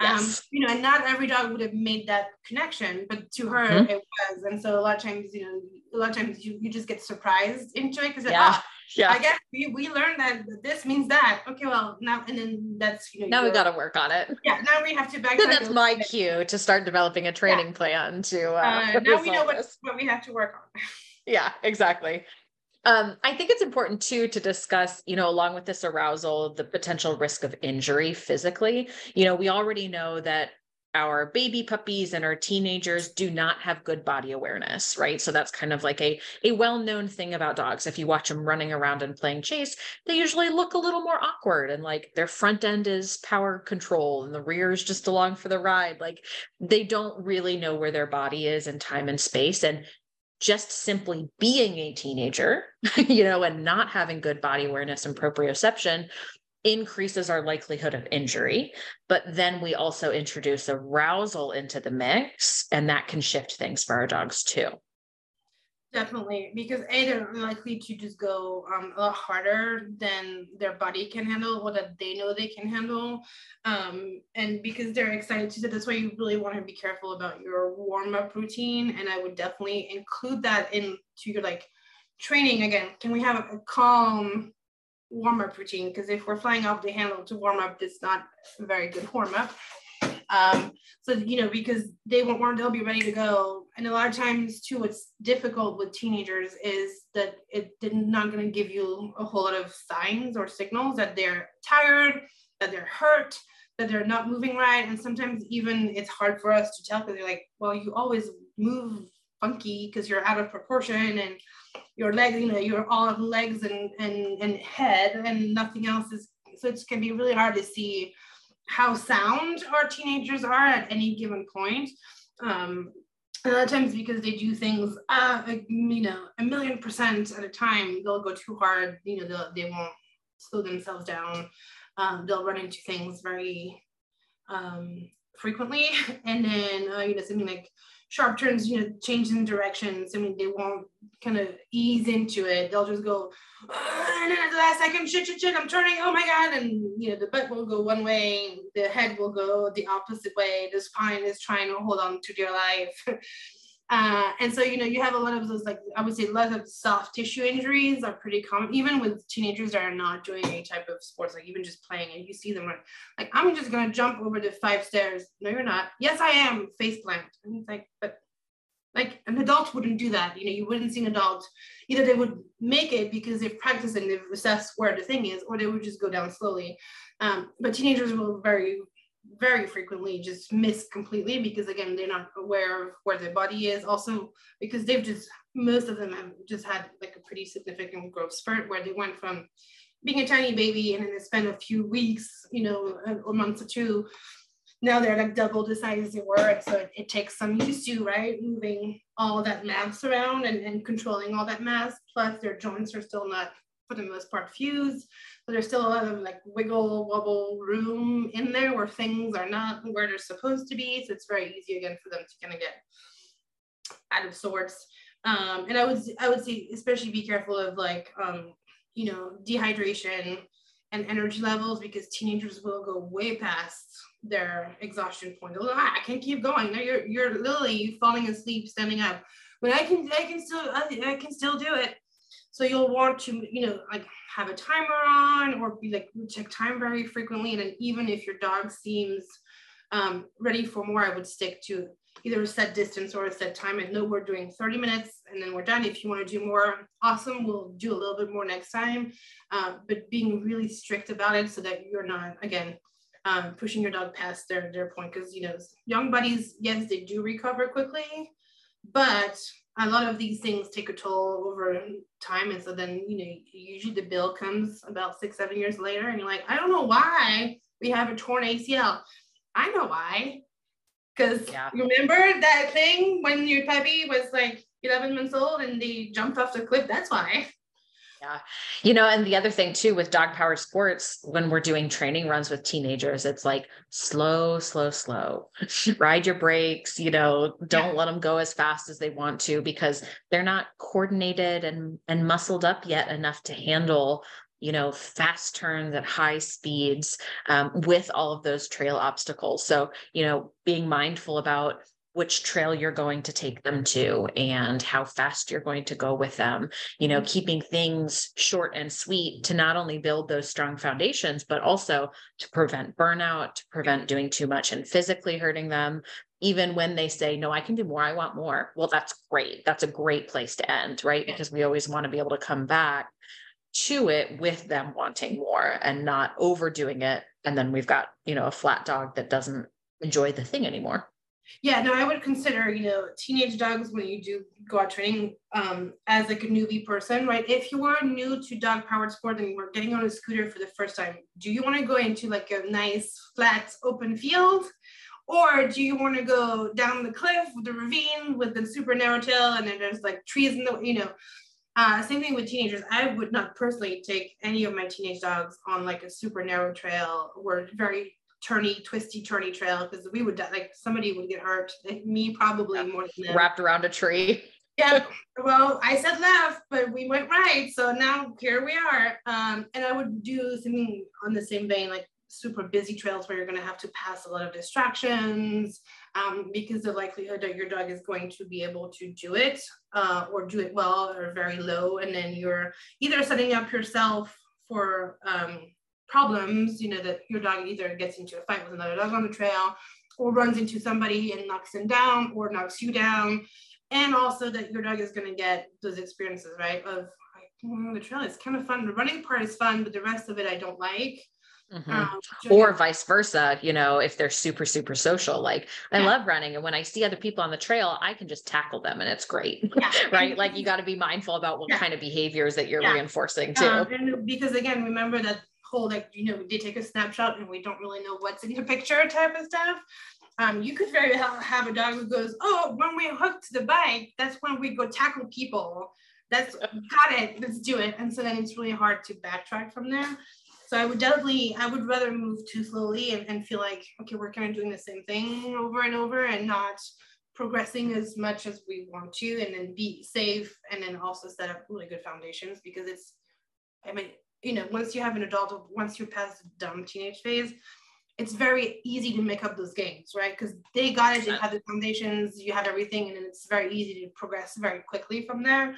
Um, yes. Um, you know, and not every dog would have made that connection, but to her mm-hmm. it was. And so a lot of times, you know, a lot of times you, you just get surprised into it because yeah. Oh, yeah. I guess we, we learned that this means that. Okay, well now and then that's you know. Now we got to work on it. Yeah, now we have to back. So that's my cue to start developing a training yeah. plan to. Uh, uh, now we know what, what we have to work on. yeah, exactly. Um, I think it's important too to discuss, you know, along with this arousal, the potential risk of injury physically. You know, we already know that our baby puppies and our teenagers do not have good body awareness, right? So that's kind of like a, a well-known thing about dogs. If you watch them running around and playing chase, they usually look a little more awkward and like their front end is power control and the rear is just along for the ride. Like they don't really know where their body is in time and space. And just simply being a teenager, you know, and not having good body awareness and proprioception increases our likelihood of injury. But then we also introduce arousal into the mix, and that can shift things for our dogs too. Definitely, because A, they're likely to just go um, a lot harder than their body can handle, what that they know they can handle. Um, and because they're excited to, do that's why you really want to be careful about your warm up routine. And I would definitely include that into your like training again. Can we have a calm warm up routine because if we're flying off the handle to warm up, it's not a very good warm up. Um, so you know because they won't warm, they'll be ready to go, and a lot of times too, what's difficult with teenagers is that it, they're not going to give you a whole lot of signs or signals that they're tired, that they're hurt, that they're not moving right, and sometimes even it's hard for us to tell because they're like, well, you always move funky because you're out of proportion and your legs, you know, you're all legs and, and, and head and nothing else is, so it can be really hard to see how sound our teenagers are at any given point. Um, a lot of times because they do things, uh, you know, a million percent at a time, they'll go too hard, you know, they won't slow themselves down. Um, they'll run into things very um, frequently. And then, uh, you know, something like sharp turns, you know, changing directions. I mean, they won't kind of ease into it. They'll just go, and then at the last second, shit, shit, shit, I'm turning. Oh my God. And, you know, the butt will go one way, the head will go the opposite way. The spine is trying to hold on to their life. Uh, and so, you know, you have a lot of those, like, I would say, a lot of soft tissue injuries are pretty common, even with teenagers that are not doing any type of sports, like even just playing, and you see them like, like I'm just going to jump over the five stairs. No, you're not. Yes, I am face plant. And it's like, but like an adult wouldn't do that. You know, you wouldn't see an adult, either they would make it because they've practiced and they've assessed where the thing is, or they would just go down slowly. Um, but teenagers will very very frequently just miss completely because again they're not aware of where their body is. Also because they've just most of them have just had like a pretty significant growth spurt where they went from being a tiny baby and then they spent a few weeks you know or months or two. Now they're like double the size they were. And so it, it takes some use to right moving all that mass around and, and controlling all that mass. Plus their joints are still not for the most part fused but there's still a lot of like wiggle wobble room in there where things are not where they're supposed to be. So it's very easy again for them to kind of get out of sorts. Um, and I would I would say especially be careful of like um, you know dehydration and energy levels because teenagers will go way past their exhaustion point. They'll, ah, I can't keep going. You're you're literally falling asleep standing up. But I can I can still I, I can still do it. So you'll want to, you know, like have a timer on or be like check time very frequently. And then even if your dog seems um, ready for more, I would stick to either a set distance or a set time. And know we're doing 30 minutes and then we're done. If you want to do more, awesome. We'll do a little bit more next time. Uh, but being really strict about it so that you're not, again, um, pushing your dog past their, their point. Because, you know, young buddies, yes, they do recover quickly, but a lot of these things take a toll over time. And so then, you know, usually the bill comes about six, seven years later, and you're like, I don't know why we have a torn ACL. I know why. Because yeah. remember that thing when your puppy was like 11 months old and they jumped off the cliff? That's why. Yeah. You know, and the other thing too with dog power sports, when we're doing training runs with teenagers, it's like slow, slow, slow. Ride your brakes, you know, don't yeah. let them go as fast as they want to because they're not coordinated and and muscled up yet enough to handle you know fast turns at high speeds um, with all of those trail obstacles so you know being mindful about which trail you're going to take them to and how fast you're going to go with them you know keeping things short and sweet to not only build those strong foundations but also to prevent burnout to prevent doing too much and physically hurting them. Even when they say no i can do more. I want more. Well that's great. That's a great place to end right? Because we always want to be able to come back to it with them wanting more and not overdoing it. And then we've got you know a flat dog that doesn't enjoy the thing anymore yeah, no, I would consider, you know, teenage dogs when you do go out training um, as like a newbie person, right? If you are new to dog powered sport and you are getting on a scooter for the first time, do you want to go into like a nice flat open field? Or do you want to go down the cliff with the ravine with the super narrow tail and then there's like trees in the, you know, uh, same thing with teenagers. I would not personally take any of my teenage dogs on like a super narrow trail or very turny, twisty, turny trail because we would like somebody would get hurt. Like me probably yeah. more than them. wrapped around a tree. yeah. Well, I said left, but we went right. So now here we are. Um, and I would do something on the same vein, like super busy trails where you're going to have to pass a lot of distractions um, because the likelihood that your dog is going to be able to do it uh, or do it well or very low. And then you're either setting up yourself for um, problems, you know, that your dog either gets into a fight with another dog on the trail or runs into somebody and knocks them down or knocks you down. And also that your dog is going to get those experiences, right? Of like, the trail is kind of fun. The running part is fun, but the rest of it I don't like. Mm-hmm. Um, or vice versa, you know, if they're super, super social. Like I yeah. love running. And when I see other people on the trail, I can just tackle them and it's great. Yeah. right. Like you got to be mindful about what yeah. kind of behaviors that you're reinforcing too. Um, and because again, remember that whole like, you know, we did take a snapshot and we don't really know what's in the picture type of stuff. Um, you could very well have a dog who goes, Oh, when we hooked the bike, that's when we go tackle people. That's got it, let's do it. And so then it's really hard to backtrack from there. So I would definitely, I would rather move too slowly and, and feel like, okay, we're kind of doing the same thing over and over and not progressing as much as we want to and then be safe and then also set up really good foundations because it's, I mean, you know, once you have an adult, once you're past the dumb teenage phase, it's very easy to make up those games, right? Because they got it, they have the foundations, you have everything, and then it's very easy to progress very quickly from there.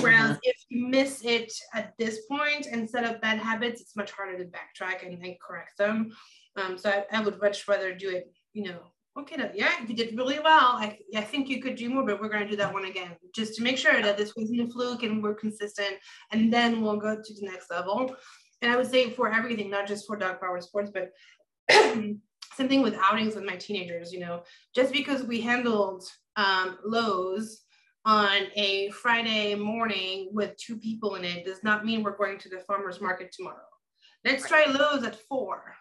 Whereas mm-hmm. if you miss it at this point and set up bad habits, it's much harder to backtrack and, and correct them. Um, so I, I, would much rather do it, you know, okay, yeah, you did really well. I, I think you could do more, but we're going to do that one again just to make sure that this wasn't a fluke and we're consistent. And then we'll go to the next level. And I would say for everything, not just for dog power sports, but same thing with outings with my teenagers, you know, just because we handled um, Lowe's on a Friday morning with two people in it does not mean we're going to the farmer's market tomorrow. Let's try Lowe's at four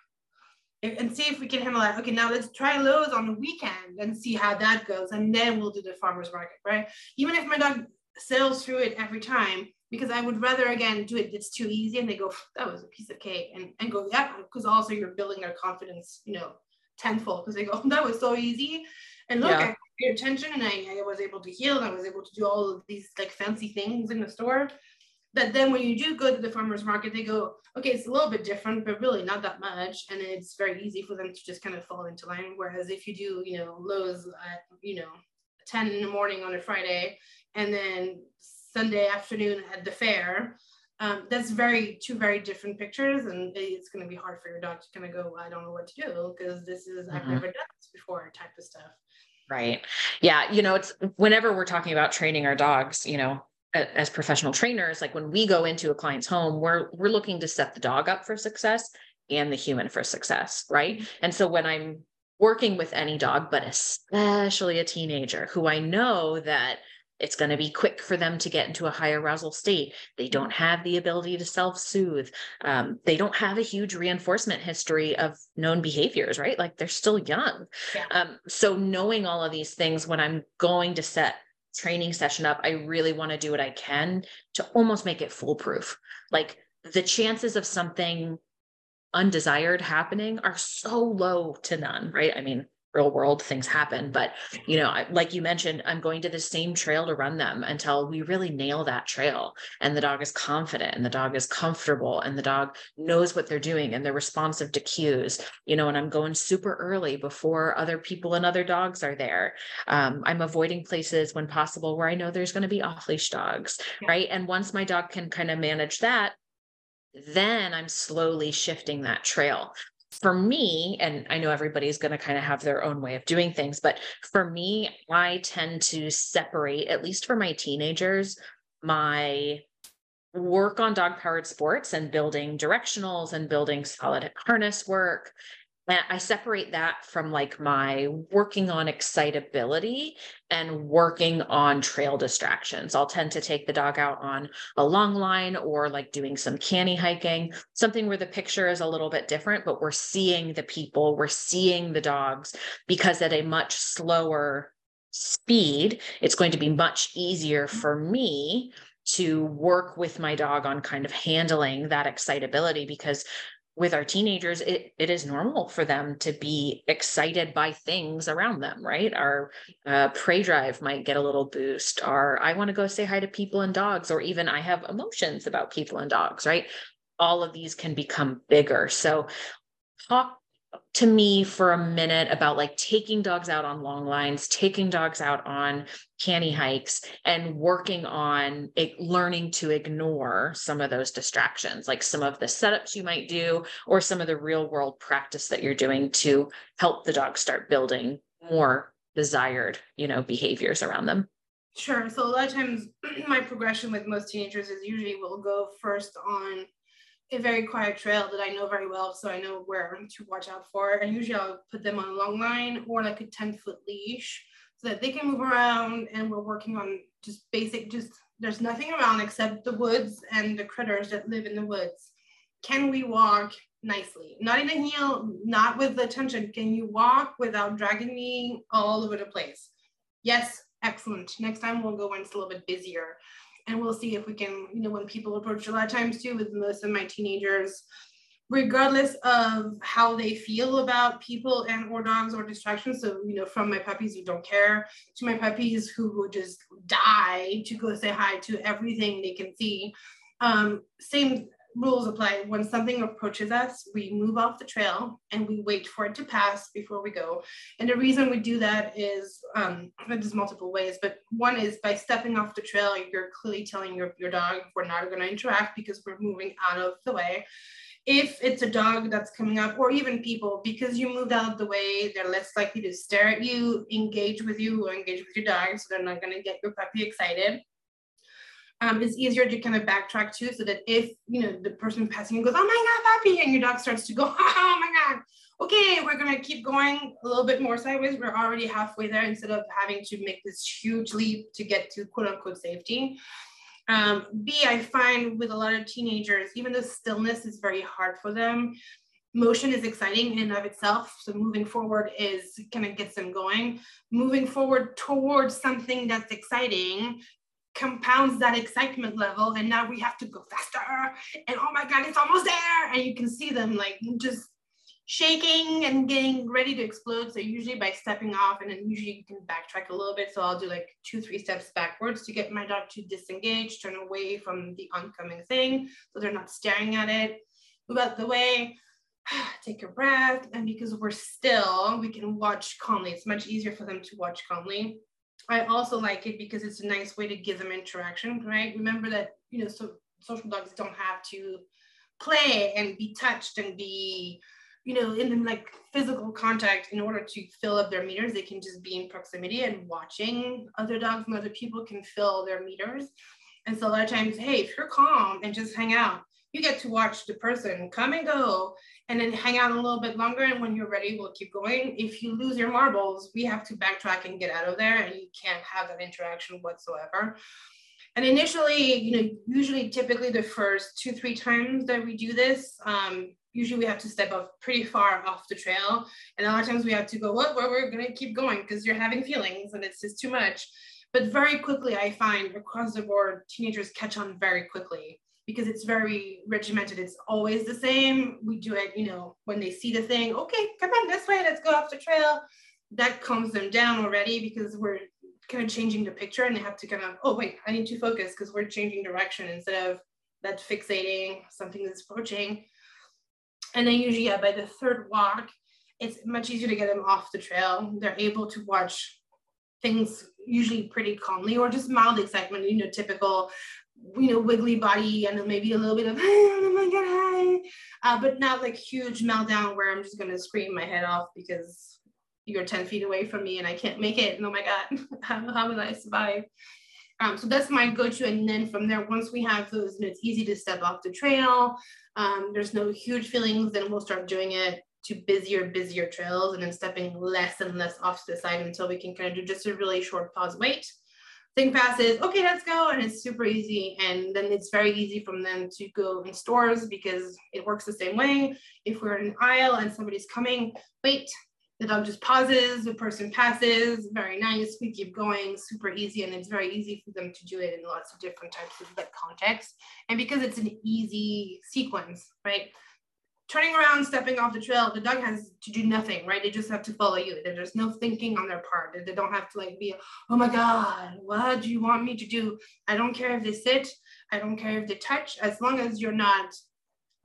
and see if we can handle that. Okay, now let's try Lowe's on the weekend and see how that goes. And then we'll do the farmer's market, right? Even if my dog sails through it every time, because I would rather again do it. It's too easy, and they go, "That was a piece of cake," and and go, "Yeah," because also you're building their confidence, you know, tenfold because they go, "That was so easy," and look, yeah. I paid attention, and I, I was able to heel, and I was able to do all of these like fancy things in the store. That then when you do go to the farmers market, they go, okay, it's a little bit different, but really not that much, and it's very easy for them to just kind of fall into line. Whereas if you do, you know, Lowe's at you know 10 in the morning on a Friday, and then Sunday afternoon at the fair. Um, that's very two very different pictures, and it's going to be hard for your dog to kind of go, I don't know what to do because this is mm-hmm. I've never done this before type of stuff. Right. Yeah. You know, it's whenever we're talking about training our dogs, you know, as professional trainers, like when we go into a client's home, we're we're looking to set the dog up for success and the human for success, right? Mm-hmm. And so when I'm working with any dog, but especially a teenager who I know that it's going to be quick for them to get into a high arousal state. They don't mm-hmm. have the ability to self soothe. Um, they don't have a huge reinforcement history of known behaviors, right? Like they're still young. Yeah. Um, so, knowing all of these things when I'm going to set training session up, I really want to do what I can to almost make it foolproof. Like the chances of something undesired happening are so low to none, right? I mean, real world things happen but you know like you mentioned i'm going to the same trail to run them until we really nail that trail and the dog is confident and the dog is comfortable and the dog knows what they're doing and they're responsive to cues you know and i'm going super early before other people and other dogs are there. Um, i'm avoiding places when possible where i know there's going to be off leash dogs yeah. right? And once my dog can kind of manage that then I'm slowly shifting that trail for me, and I know everybody's going to kind of have their own way of doing things, but for me, I tend to separate, at least for my teenagers, my work on dog powered sports and building directionals and building solid harness work I separate that from like my working on excitability and working on trail distractions. I'll tend to take the dog out on a long line or like doing some cani-hiking, something where the picture is a little bit different, but we're seeing the people, we're seeing the dogs because at a much slower speed, it's going to be much easier mm-hmm. for me to work with my dog on kind of handling that excitability because with our teenagers it, it is normal for them to be excited by things around them right? Our uh, prey drive might get a little boost or i want to go say hi to people and dogs or even i have emotions about people and dogs right? All of these can become bigger. So talk to me for a minute about like taking dogs out on long lines, taking dogs out on cani-hikes, and working on it, learning to ignore some of those distractions, like some of the setups you might do, or some of the real world practice that you're doing to help the dog start building more desired, you know, behaviors around them. Sure. So a lot of times my progression with most teenagers is usually we'll go first on a very quiet trail that I know very well, so I know where to watch out for. And usually I'll put them on a long line or like a 10 foot leash so that they can move around. And we're working on just basic, just there's nothing around except the woods and the critters that live in the woods. Can we walk nicely? Not in a heel, not with the tension. Can you walk without dragging me all over the place? Yes, excellent. Next time we'll go when it's a little bit busier and we'll see if we can, you know, when people approach a lot of times too with most of my teenagers, regardless of how they feel about people and or dogs or distractions. So, you know, from my puppies who don't care to my puppies who would just die to go say hi to everything they can see. Um, same rules apply. When something approaches us, we move off the trail and we wait for it to pass before we go. And the reason we do that is um, there's multiple ways, but one is by stepping off the trail, you're clearly telling your, your dog we're not going to interact because we're moving out of the way. If it's a dog that's coming up, or even people, because you moved out of the way, they're less likely to stare at you, engage with you, or engage with your dog. So they're not going to get your puppy excited um, it's easier to kind of backtrack too, so that if you know the person passing you goes, "Oh my God, puppy," and your dog starts to go, "Oh my God," okay, we're gonna keep going a little bit more sideways. We're already halfway there instead of having to make this huge leap to get to quote unquote safety. Um, B, I find with a lot of teenagers, even though stillness is very hard for them, motion is exciting in and of itself. So moving forward is kind of gets them going. Moving forward towards something that's exciting compounds that excitement level and now we have to go faster and oh my god it's almost there. And you can see them like just shaking and getting ready to explode. So usually by stepping off and then usually you can backtrack a little bit. So i'll do like two three steps backwards to get my dog to disengage turn away from the oncoming thing so they're not staring at it. Move out the way. Take a breath. And because we're still we can watch calmly. It's much easier for them to watch calmly I also like it because it's a nice way to give them interaction, right? Remember that, you know, so social dogs don't have to play and be touched and be, you know, in like physical contact in order to fill up their meters. They can just be in proximity and watching other dogs and other people can fill their meters. And so a lot of times, hey, if you're calm and just hang out, you get to watch the person come and go and then hang out a little bit longer. And when you're ready, we'll keep going. If you lose your marbles, we have to backtrack and get out of there, and you can't have that interaction whatsoever. And initially, you know, usually typically the first two, three times that we do this, um, usually we have to step off pretty far off the trail. And a lot of times we have to go, what, well, we're going to keep going because you're having feelings and it's just too much. But very quickly, I find across the board, teenagers catch on very quickly because it's very regimented. It's always the same. We do it, you know, when they see the thing, okay, come on this way, let's go off the trail. That calms them down already because we're kind of changing the picture and they have to kind of, oh, wait, I need to focus because we're changing direction instead of that fixating something that's approaching. And then usually, yeah, by the third walk, it's much easier to get them off the trail. They're able to watch things usually pretty calmly or just mild excitement, you know, typical you know, wiggly body and maybe a little bit of, oh my God, hi. Uh, but not like huge meltdown where I'm just going to scream my head off because you're 10 feet away from me and I can't make it. And oh my God, how, how will I survive? Um, so that's my go-to. And then from there, once we have those, it's easy to step off the trail, um, there's no huge feelings, then we'll start doing it to busier, busier trails and then stepping less and less off to the side until we can kind of do just a really short pause wait thing passes, okay, let's go. And it's super easy. And then it's very easy from them to go in stores because it works the same way. If we're in an aisle and somebody's coming, wait, the dog just pauses, the person passes, very nice. We keep going, super easy. And it's very easy for them to do it in lots of different types of like contexts. And because it's an easy sequence, right? Turning around, stepping off the trail, the dog has to do nothing, right? They just have to follow you. There's no thinking on their part. They don't have to like be, oh my God, what do you want me to do? I don't care if they sit. I don't care if they touch. As long as you're not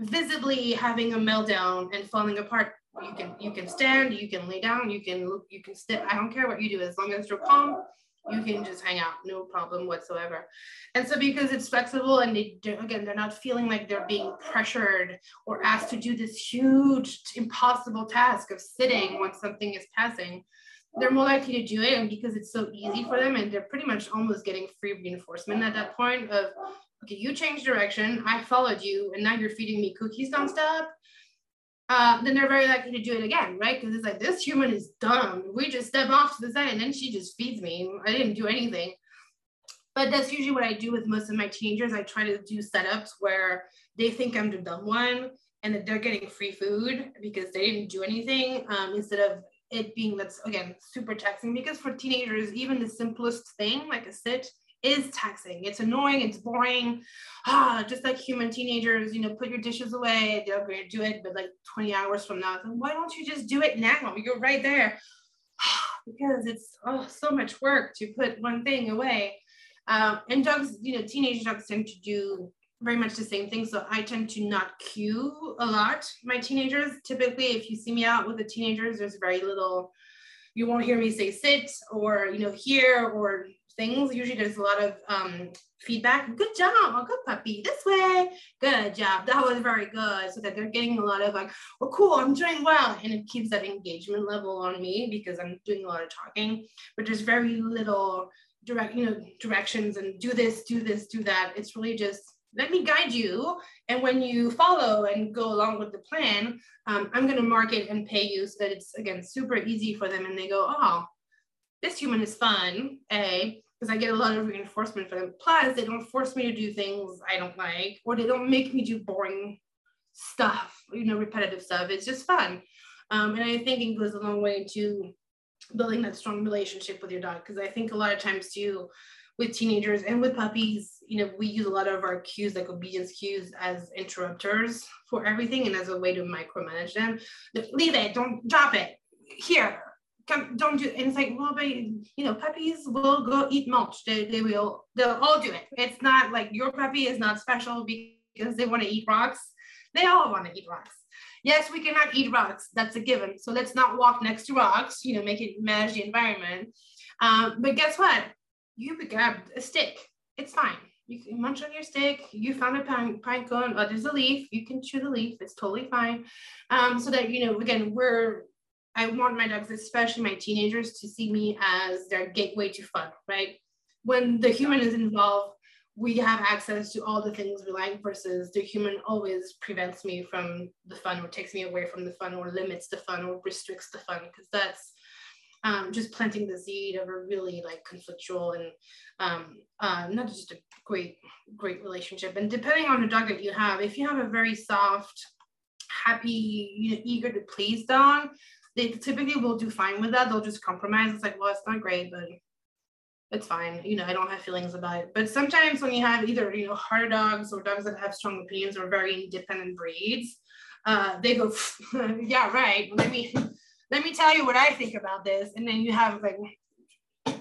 visibly having a meltdown and falling apart, You can you can stand, you can lay down, you can you can sit. I don't care what you do as long as you're calm. You can just hang out, no problem whatsoever. And so because it's flexible and they again they're not feeling like they're being pressured or asked to do this huge impossible task of sitting when something is passing they're more likely to do it. And because it's so easy for them and they're pretty much almost getting free reinforcement at that point of okay you changed direction. I followed you and now you're feeding me cookies nonstop uh, then they're very likely to do it again right? Because it's like this human is dumb. We just step off to the side and then she just feeds me. I didn't do anything. But that's usually what i do with most of my teenagers. I try to do setups where they think i'm the dumb one and that they're getting free food because they didn't do anything um, instead of it being that's again super taxing. Because for teenagers even the simplest thing like a sit is taxing. It's annoying it's boring. Ah just like human teenagers you know put your dishes away they're going to do it but like 20 hours from now then why don't you just do it now? You're right there. Because it's oh so much work to put one thing away. Um, and dogs you know teenage dogs tend to do very much the same thing. So I tend to not cue a lot my teenagers. Typically, if you see me out with the teenagers, there's very little, you won't hear me say sit or, you know, here or things. Usually there's a lot of um, feedback. Good job. Oh, good puppy. This way. Good job. That was very good. So that they're getting a lot of like, well, cool. I'm doing well. And it keeps that engagement level on me because I'm doing a lot of talking, but there's very little direct, you know, directions and do this, do this, do that. It's really just let me guide you. And when you follow and go along with the plan, um, I'm going to mark it and pay you so that it's, again, super easy for them. And they go, oh, this human is fun, A, because I get a lot of reinforcement for them. Plus, they don't force me to do things I don't like, or they don't make me do boring stuff, you know, repetitive stuff. It's just fun. Um, and I think it goes a long way to building that strong relationship with your dog. Because I think a lot of times too, with teenagers and with puppies, you know, we use a lot of our cues, like obedience cues, as interrupters for everything and as a way to micromanage them. Leave it, don't drop it. Here, come, don't do. And it's like, well, but you know, puppies will go eat mulch. They, they will, they'll all do it. It's not like your puppy is not special because they want to eat rocks. They all want to eat rocks. Yes, we cannot eat rocks. That's a given. So let's not walk next to rocks. You know, make it manage the environment. Um, but guess what? you grabbed a stick. It's fine. You can munch on your stick. You found a pine, pine cone. Oh, there's a leaf. You can chew the leaf. It's totally fine. Um, so that, you know, again, we're, I want my dogs, especially my teenagers, to see me as their gateway to fun, right? When the human is involved, we have access to all the things we like versus the human always prevents me from the fun or takes me away from the fun or limits the fun or restricts the fun because that's um, just planting the seed of a really like conflictual and um, uh, not just a great, great relationship. And depending on the dog that you have, if you have a very soft, happy, you know, eager to please dog, they typically will do fine with that. They'll just compromise. It's like, well, it's not great, but it's fine. You know, I don't have feelings about it. But sometimes when you have either, you know, hard dogs or dogs that have strong opinions or very independent breeds, uh, they go, yeah, right. Let me let me tell you what I think about this. And then you have like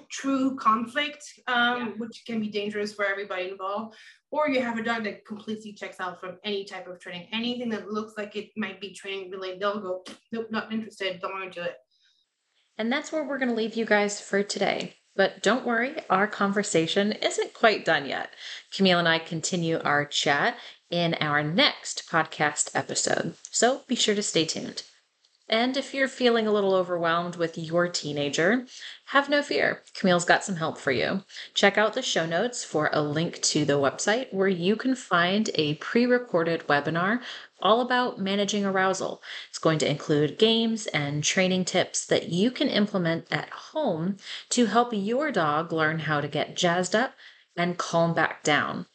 true conflict, um, yeah. which can be dangerous for everybody involved. Or you have a dog that completely checks out from any type of training. Anything that looks like it might be training related, they'll go, nope, not interested, don't want to do it. And that's where we're going to leave you guys for today. But don't worry, our conversation isn't quite done yet. Camille and I continue our chat in our next podcast episode. So be sure to stay tuned. And if you're feeling a little overwhelmed with your teenager, have no fear. Camille's got some help for you. Check out the show notes for a link to the website where you can find a pre recorded webinar all about managing arousal. It's going to include games and training tips that you can implement at home to help your dog learn how to get jazzed up and calm back down.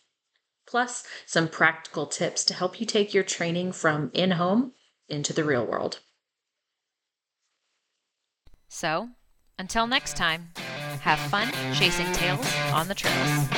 Plus, some practical tips to help you take your training from in home into the real world. So, until next time, have fun chasing tails on the trails.